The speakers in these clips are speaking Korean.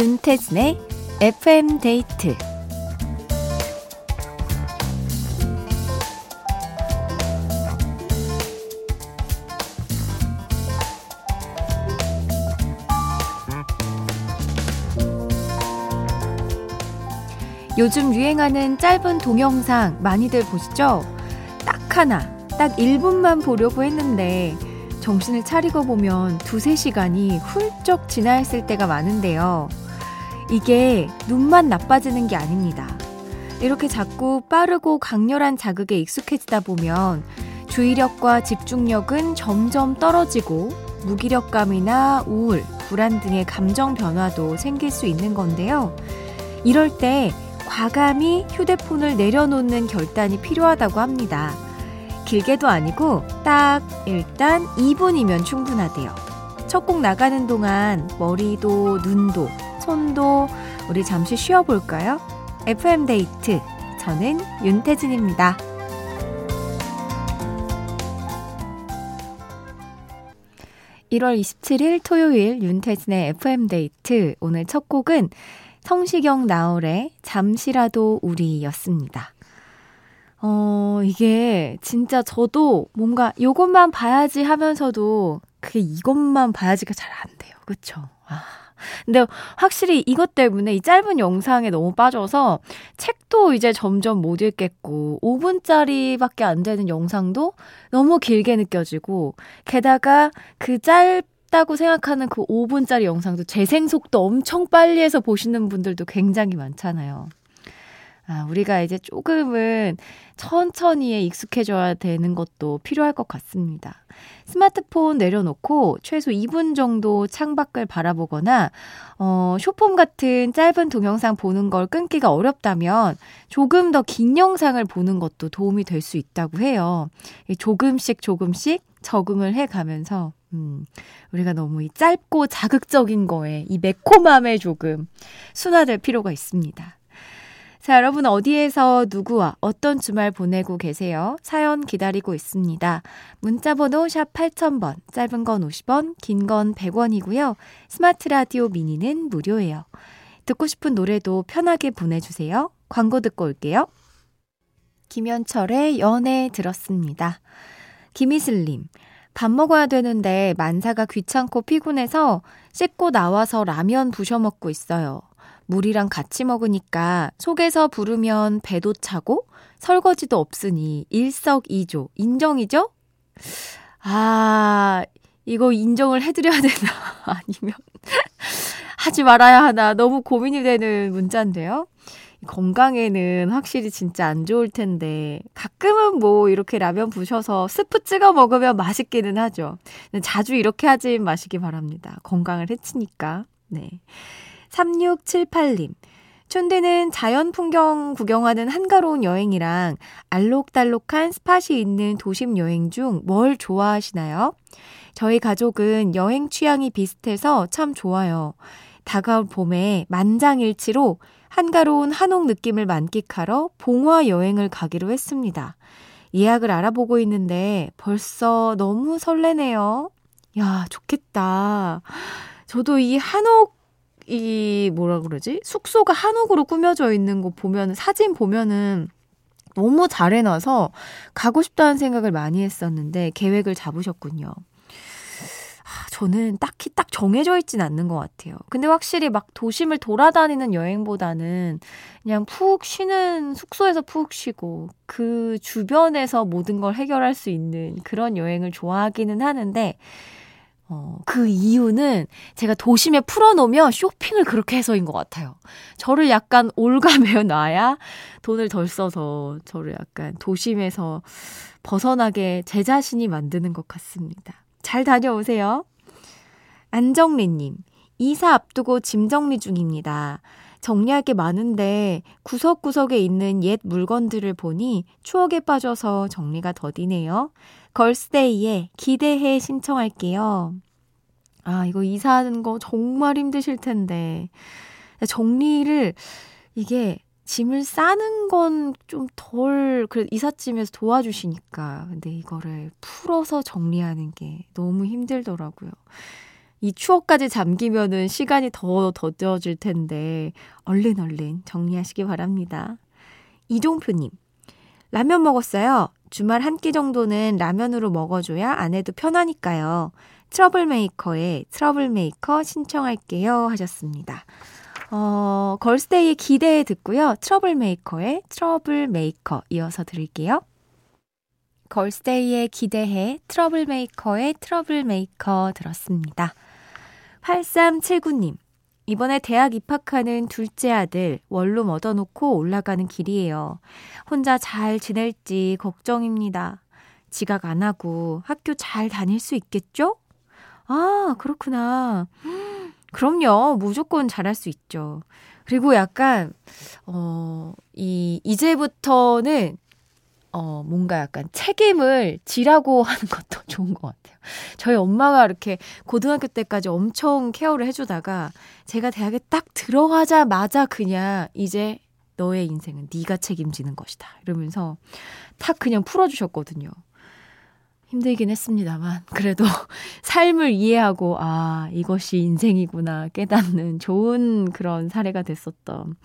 윤태진의 FM 데이트 요즘 유행하는 짧은 동영상 많이들 보시죠? 딱 하나, 딱 1분만 보려고 했는데 정신을 차리고 보면 두세 시간이 훌쩍 지나 있을 때가 많은데요. 이게 눈만 나빠지는 게 아닙니다. 이렇게 자꾸 빠르고 강렬한 자극에 익숙해지다 보면 주의력과 집중력은 점점 떨어지고 무기력감이나 우울, 불안 등의 감정 변화도 생길 수 있는 건데요. 이럴 때 과감히 휴대폰을 내려놓는 결단이 필요하다고 합니다. 길게도 아니고 딱 일단 2분이면 충분하대요. 첫 곡 나가는 동안 머리도 눈도 손도 우리 잠시 쉬어볼까요? FM데이트. 저는 윤태진입니다. 1월 27일 토요일 윤태진의 FM데이트. 오늘 첫 곡은 성시경 나얼의 잠시라도 우리였습니다. 어, 이게 진짜 저도 뭔가 요것만 봐야지 하면서도 그게 이것만 봐야지가 잘 안 돼요. 그쵸? 아. 근데 확실히 이것 때문에 이 짧은 영상에 너무 빠져서 책도 이제 점점 못 읽겠고 5분짜리밖에 안 되는 영상도 너무 길게 느껴지고 게다가 그 짧 다고 생각하는 그 5분짜리 영상도 재생 속도 엄청 빨리 해서 보시는 분들도 굉장히 많잖아요. 아, 우리가 이제 조금은 천천히에 익숙해져야 되는 것도 필요할 것 같습니다. 스마트폰 내려놓고 최소 2분 정도 창밖을 바라보거나, 어, 쇼폼 같은 짧은 동영상 보는 걸 끊기가 어렵다면 조금 더 긴 영상을 보는 것도 도움이 될 수 있다고 해요. 조금씩 조금씩 적응을 해 가면서, 음, 우리가 너무 이 짧고 자극적인 거에 이 매콤함에 조금 순화될 필요가 있습니다. 자, 여러분 어디에서 누구와 어떤 주말 보내고 계세요? 사연 기다리고 있습니다. 문자 번호 샵 8000번, 짧은 건 50원, 긴 건 100원이고요. 스마트 라디오 미니는 무료예요. 듣고 싶은 노래도 편하게 보내주세요. 광고 듣고 올게요. 김현철의 연애 들었습니다. 김희슬님, 밥 먹어야 되는데 만사가 귀찮고 피곤해서 씻고 나와서 라면 부셔 먹고 있어요. 물이랑 같이 먹으니까 속에서 부르면 배도 차고 설거지도 없으니 일석이조. 인정이죠? 아, 이거 인정을 해드려야 되나? 아니면 하지 말아야 하나? 너무 고민이 되는 문자인데요. 건강에는 확실히 진짜 안 좋을 텐데 가끔은 뭐 이렇게 라면 부셔서 스프 찍어 먹으면 맛있기는 하죠. 자주 이렇게 하지 마시기 바랍니다. 건강을 해치니까. 네. 3678님. 촌대는 자연 풍경 구경하는 한가로운 여행이랑 알록달록한 스팟이 있는 도심 여행 중 뭘 좋아하시나요? 저희 가족은 여행 취향이 비슷해서 참 좋아요. 다가올 봄에 만장일치로 한가로운 한옥 느낌을 만끽하러 봉화 여행을 가기로 했습니다. 예약을 알아보고 있는데 벌써 너무 설레네요. 야, 좋겠다. 저도 이 한옥 이 뭐라 그러지? 숙소가 한옥으로 꾸며져 있는 거 보면 사진 보면은 너무 잘 해놔서 가고 싶다는 생각을 많이 했었는데 계획을 잡으셨군요. 아, 저는 딱히 딱 정해져 있진 않는 것 같아요. 근데 확실히 막 도심을 돌아다니는 여행보다는 그냥 푹 쉬는 숙소에서 푹 쉬고 그 주변에서 모든 걸 해결할 수 있는 그런 여행을 좋아하기는 하는데 어, 그 이유는 제가 도심에 풀어놓으면 쇼핑을 그렇게 해서인 것 같아요. 저를 약간 올가매 놔야 돈을 덜 써서 저를 약간 도심에서 벗어나게 제 자신이 만드는 것 같습니다. 잘 다녀오세요. 안정리님, 이사 앞두고 짐 정리 중입니다. 정리할 게 많은데 구석구석에 있는 옛 물건들을 보니 추억에 빠져서 정리가 더디네요. 걸스데이에 기대해 신청할게요. 아, 이거 이사하는 거 정말 힘드실 텐데. 정리를, 이게 짐을 싸는 건 좀 덜, 그래, 이삿짐에서 도와주시니까. 근데 이거를 풀어서 정리하는 게 너무 힘들더라고요. 이 추억까지 잠기면은 시간이 더 더뎌질 텐데, 얼른 얼른 정리하시기 바랍니다. 이종표님, 라면 먹었어요. 주말 한 끼 정도는 라면으로 먹어줘야 아내도 편하니까요. 트러블메이커의 트러블메이커 신청할게요 하셨습니다. 어, 걸스데이의 기대해 듣고요. 트러블메이커의 트러블메이커 이어서 들을게요. 걸스데이의 기대해 트러블메이커의 트러블메이커 들었습니다. 8379님, 이번에 대학 입학하는 둘째 아들 원룸 얻어놓고 올라가는 길이에요. 혼자 잘 지낼지 걱정입니다. 지각 안 하고 학교 잘 다닐 수 있겠죠? 아, 그렇구나. 그럼요. 무조건 잘할 수 있죠. 그리고 약간, 어, 이, 이제부터는, 어, 뭔가 약간 책임을 지라고 하는 것도 좋은 것 같아요. 저희 엄마가 이렇게 고등학교 때까지 엄청 케어를 해주다가 제가 대학에 딱 들어가자마자 그냥 이제 너의 인생은 네가 책임지는 것이다. 이러면서 탁 그냥 풀어주셨거든요. 힘들긴 했습니다만 그래도 삶을 이해하고 아 이것이 인생이구나 깨닫는 좋은 그런 사례가 됐었던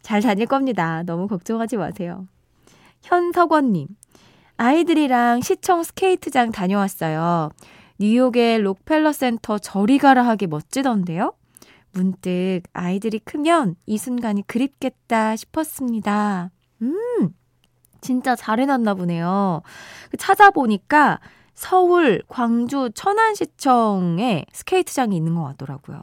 잘 다닐 겁니다. 너무 걱정하지 마세요. 현석원님 아이들이랑 시청 스케이트장 다녀왔어요. 뉴욕의 록펠러 센터 저리 가라 하기 멋지던데요? 문득 아이들이 크면 이 순간이 그립겠다 싶었습니다. 음, 진짜 잘 해놨나 보네요. 그 찾아보니까 서울, 광주, 천안시청에 스케이트장이 있는 것 같더라고요.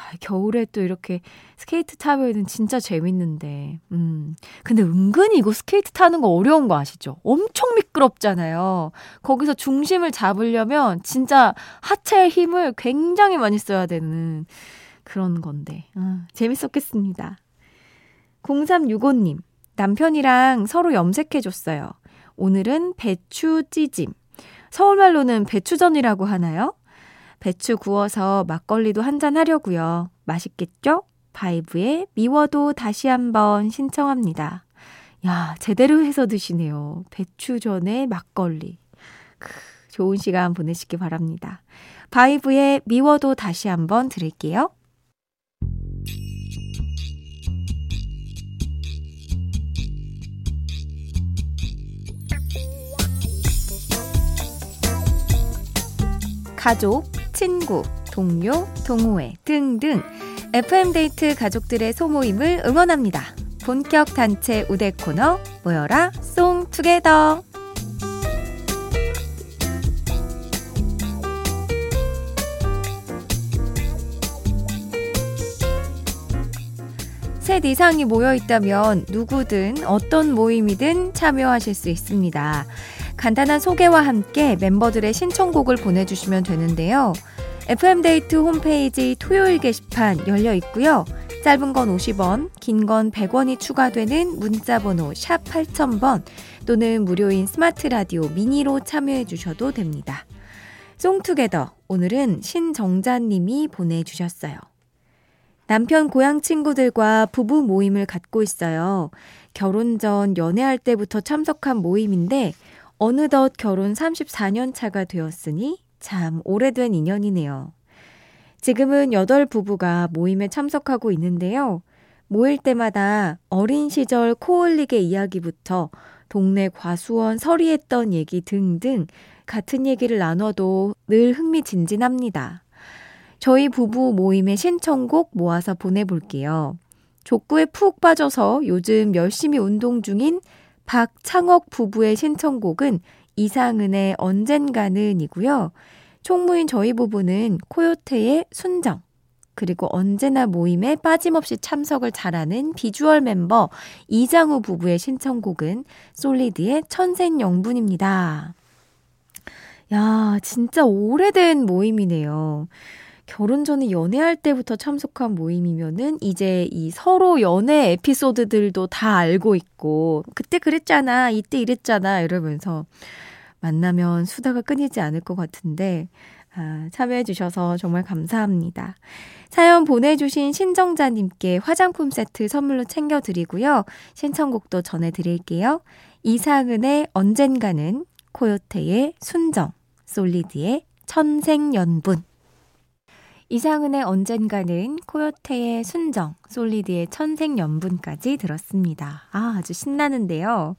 야, 겨울에 또 이렇게 스케이트 타면은 진짜 재밌는데. 음. 근데 은근히 이거 스케이트 타는 거 어려운 거 아시죠? 엄청 미끄럽잖아요. 거기서 중심을 잡으려면 진짜 하체의 힘을 굉장히 많이 써야 되는 그런 건데. 아, 재밌었겠습니다. 0365님. 남편이랑 서로 염색해줬어요. 오늘은 배추 찌짐. 서울말로는 배추전이라고 하나요? 배추 구워서 막걸리도 한잔 하려고요. 맛있겠죠? 바이브의 미워도 다시 한번 신청합니다. 야, 제대로 해서 드시네요. 배추전에 막걸리. 크, 좋은 시간 보내시기 바랍니다. 바이브의 미워도 다시 한번 들을게요. 가족, 친구, 동료, 동호회 등등 FM데이트 가족들의 소모임을 응원합니다. 본격 단체 우대 코너 모여라 송투게더 셋 이상이 모여 있다면 누구든 어떤 모임이든 참여하실 수 있습니다. 간단한 소개와 함께 멤버들의 신청곡을 보내주시면 되는데요. FM데이트 홈페이지 토요일 게시판 열려 있고요. 짧은 건 50원, 긴 건 100원이 추가되는 문자번호 샵 8000번 또는 무료인 스마트 라디오 미니로 참여해 주셔도 됩니다. 송투게더 오늘은 신정자님이 보내주셨어요. 남편 고향 친구들과 부부 모임을 갖고 있어요. 결혼 전 연애할 때부터 참석한 모임인데 어느덧 결혼 34년 차가 되었으니 참 오래된 인연이네요. 지금은 여덟 부부가 모임에 참석하고 있는데요. 모일 때마다 어린 시절 코올릭의 이야기부터 동네 과수원 서리했던 얘기 등등 같은 얘기를 나눠도 늘 흥미진진합니다. 저희 부부 모임의 신청곡 모아서 보내볼게요. 족구에 푹 빠져서 요즘 열심히 운동 중인 박창옥 부부의 신청곡은 이상은의 언젠가는이고요. 총무인 저희 부부는 코요테의 순정, 그리고 언제나 모임에 빠짐없이 참석을 잘하는 비주얼 멤버 이장우 부부의 신청곡은 솔리드의 천생영분입니다. 야, 진짜 오래된 모임이네요. 결혼 전에 연애할 때부터 참석한 모임이면은 이제 이 서로 연애 에피소드들도 다 알고 있고 그때 그랬잖아 이때 이랬잖아 이러면서 만나면 수다가 끊이지 않을 것 같은데 아, 참여해 주셔서 정말 감사합니다. 사연 보내주신 신정자님께 화장품 세트 선물로 챙겨드리고요. 신청곡도 전해드릴게요. 이상은의 언젠가는 코요테의 순정, 솔리드의 천생연분 이상은의 언젠가는 코요테의 순정, 솔리드의 천생연분까지 들었습니다. 아, 아주 신나는데요.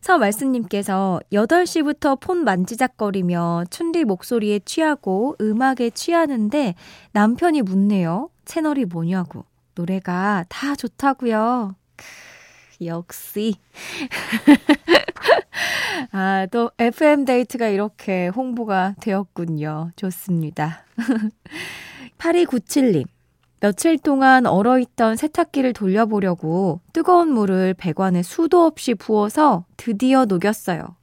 서말씀님께서 8시부터 폰 만지작거리며 춘디 목소리에 취하고 음악에 취하는데 남편이 묻네요. 채널이 뭐냐고. 노래가 다 좋다고요. 역시. 아, 또 FM데이트가 이렇게 홍보가 되었군요. 좋습니다. 8297님. 며칠 동안 얼어있던 세탁기를 돌려보려고 뜨거운 물을 배관에 수도 없이 부어서 드디어 녹였어요.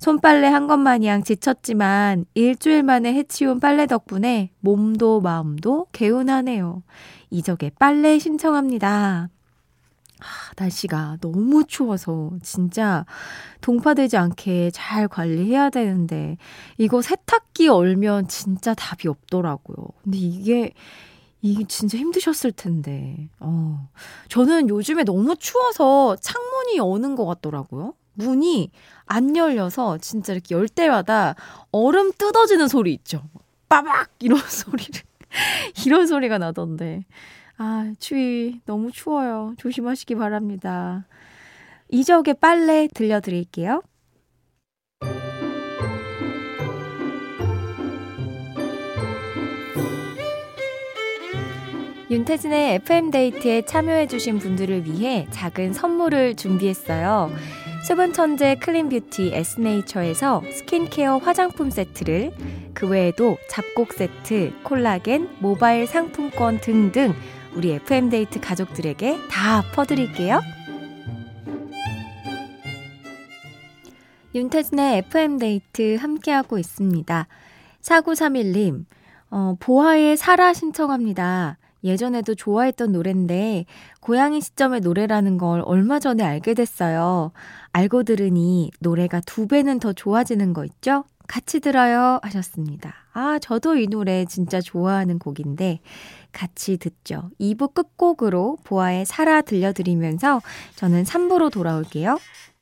손빨래 한 것 마냥 지쳤지만 일주일 만에 해치운 빨래 덕분에 몸도 마음도 개운하네요. 이적에 빨래 신청합니다. 아, 날씨가 너무 추워서 진짜 동파되지 않게 잘 관리해야 되는데 이거 세탁기 얼면 진짜 답이 없더라고요. 근데 이게 이게 진짜 힘드셨을 텐데. 어. 저는 요즘에 너무 추워서 창문이 여는 것 같더라고요. 문이 안 열려서 진짜 이렇게 열 때마다 얼음 뜯어지는 소리 있죠. 빠박! 이런 소리를. 이런 소리가 나던데. 아, 추위 너무 추워요. 조심하시기 바랍니다. 이적의 빨래 들려드릴게요. 윤태진의 FM데이트에 참여해주신 분들을 위해 작은 선물을 준비했어요. 수분 천재 클린뷰티 에스네이처에서 스킨케어 화장품 세트를 그 외에도 잡곡 세트, 콜라겐, 모바일 상품권 등등 우리 FM데이트 가족들에게 다 퍼드릴게요. 윤태진의 FM데이트 함께하고 있습니다. 4931님, 어, 보아의 사라 신청합니다. 예전에도 좋아했던 노랜데 고양이 시점의 노래라는 걸 얼마 전에 알게 됐어요. 알고 들으니 노래가 두 배는 더 좋아지는 거 있죠? 같이 들어요 하셨습니다. 아, 저도 이 노래 진짜 좋아하는 곡인데 같이 듣죠. 2부 끝곡으로 보아의 살아 들려드리면서 저는 3부로 돌아올게요.